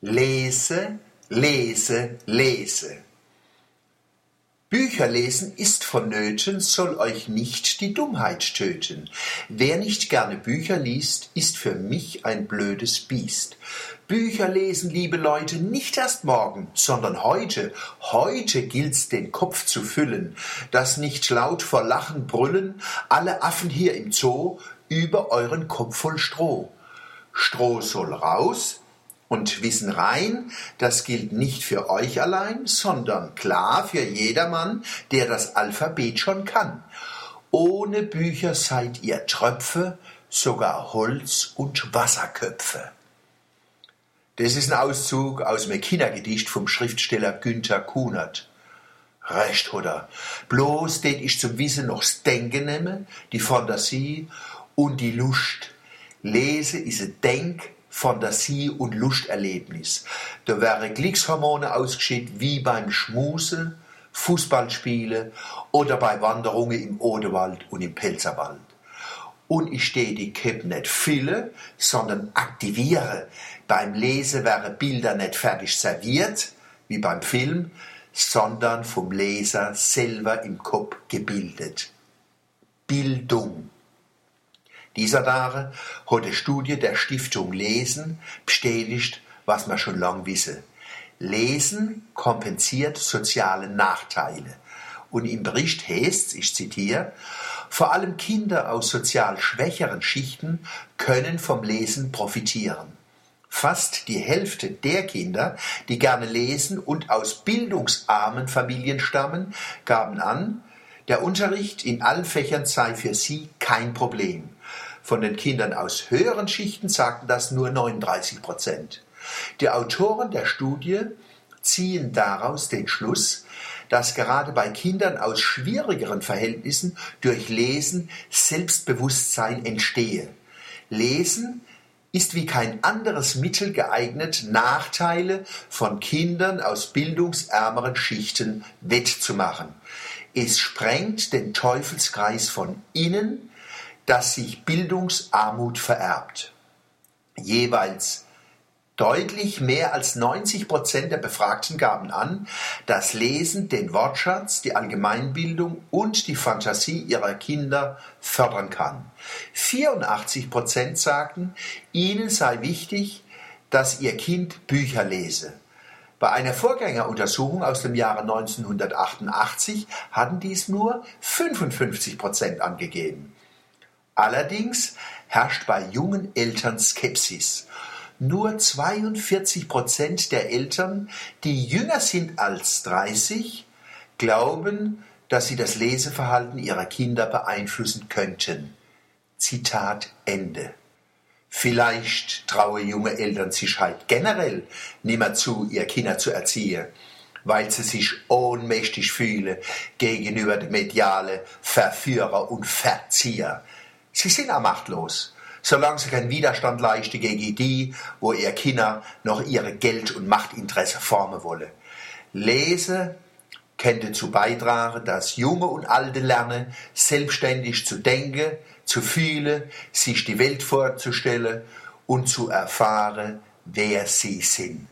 Lese, lese, lese. Bücher lesen ist vonnöten, soll euch nicht die Dummheit töten. Wer nicht gerne Bücher liest, ist für mich ein blödes Biest. Bücher lesen, liebe Leute, nicht erst morgen, sondern heute. Heute gilt's den Kopf zu füllen, dass nicht laut vor Lachen brüllen alle Affen hier im Zoo über euren Kopf voll Stroh. Stroh soll raus, und Wissen rein, das gilt nicht für euch allein, sondern klar für jedermann, der das Alphabet schon kann. Ohne Bücher seid ihr Tröpfe, sogar Holz und Wasserköpfe. Das ist ein Auszug aus einem Kindergedicht vom Schriftsteller Günther Kunert. Recht, oder? Bloß det ich zum Wissen noch's Denken nehme, die Fantasie und die Lust. Lese is a Denk, Fantasie und Lusterlebnis. Da wären Glückshormone ausgeschüttet wie beim Schmusen, Fußballspielen oder bei Wanderungen im Odewald und im Pelzerwald. Und ich stehe die Kipp nicht fülle, sondern aktiviere. Beim Lesen wären Bilder nicht fertig serviert, wie beim Film, sondern vom Leser selber im Kopf gebildet. Bildung. Dieser Tage hat eine Studie der Stiftung Lesen bestätigt, was man schon lang wisse. Lesen kompensiert soziale Nachteile. Und im Bericht heißt ich zitiere, vor allem Kinder aus sozial schwächeren Schichten können vom Lesen profitieren. Fast die Hälfte der Kinder, die gerne lesen und aus bildungsarmen Familien stammen, gaben an, der Unterricht in allen Fächern sei für sie kein Problem. Von den Kindern aus höheren Schichten sagten das nur 39 Prozent. Die Autoren der Studie ziehen daraus den Schluss, dass gerade bei Kindern aus schwierigeren Verhältnissen durch Lesen Selbstbewusstsein entstehe. Lesen ist wie kein anderes Mittel geeignet, Nachteile von Kindern aus bildungsärmeren Schichten wettzumachen. Es sprengt den Teufelskreis von innen dass sich Bildungsarmut vererbt. Jeweils deutlich mehr als 90 Prozent der Befragten gaben an, dass Lesen den Wortschatz, die Allgemeinbildung und die Fantasie ihrer Kinder fördern kann. 84 Prozent sagten, ihnen sei wichtig, dass ihr Kind Bücher lese. Bei einer Vorgängeruntersuchung aus dem Jahre 1988 hatten dies nur 55 Prozent angegeben. Allerdings herrscht bei jungen Eltern Skepsis. Nur 42 Prozent der Eltern, die jünger sind als 30, glauben, dass sie das Leseverhalten ihrer Kinder beeinflussen könnten. Zitat Ende. Vielleicht traue junge Eltern sich halt generell nimmer zu, ihr Kinder zu erziehen, weil sie sich ohnmächtig fühlen gegenüber dem mediale Verführer und Verzieher, Sie sind auch machtlos, solange sie keinen Widerstand leisten gegen die, wo ihr Kinder noch ihre Geld- und Machtinteresse formen wollen. Lese könnte dazu beitragen, dass Junge und Alte lernen, selbstständig zu denken, zu fühlen, sich die Welt vorzustellen und zu erfahren, wer sie sind.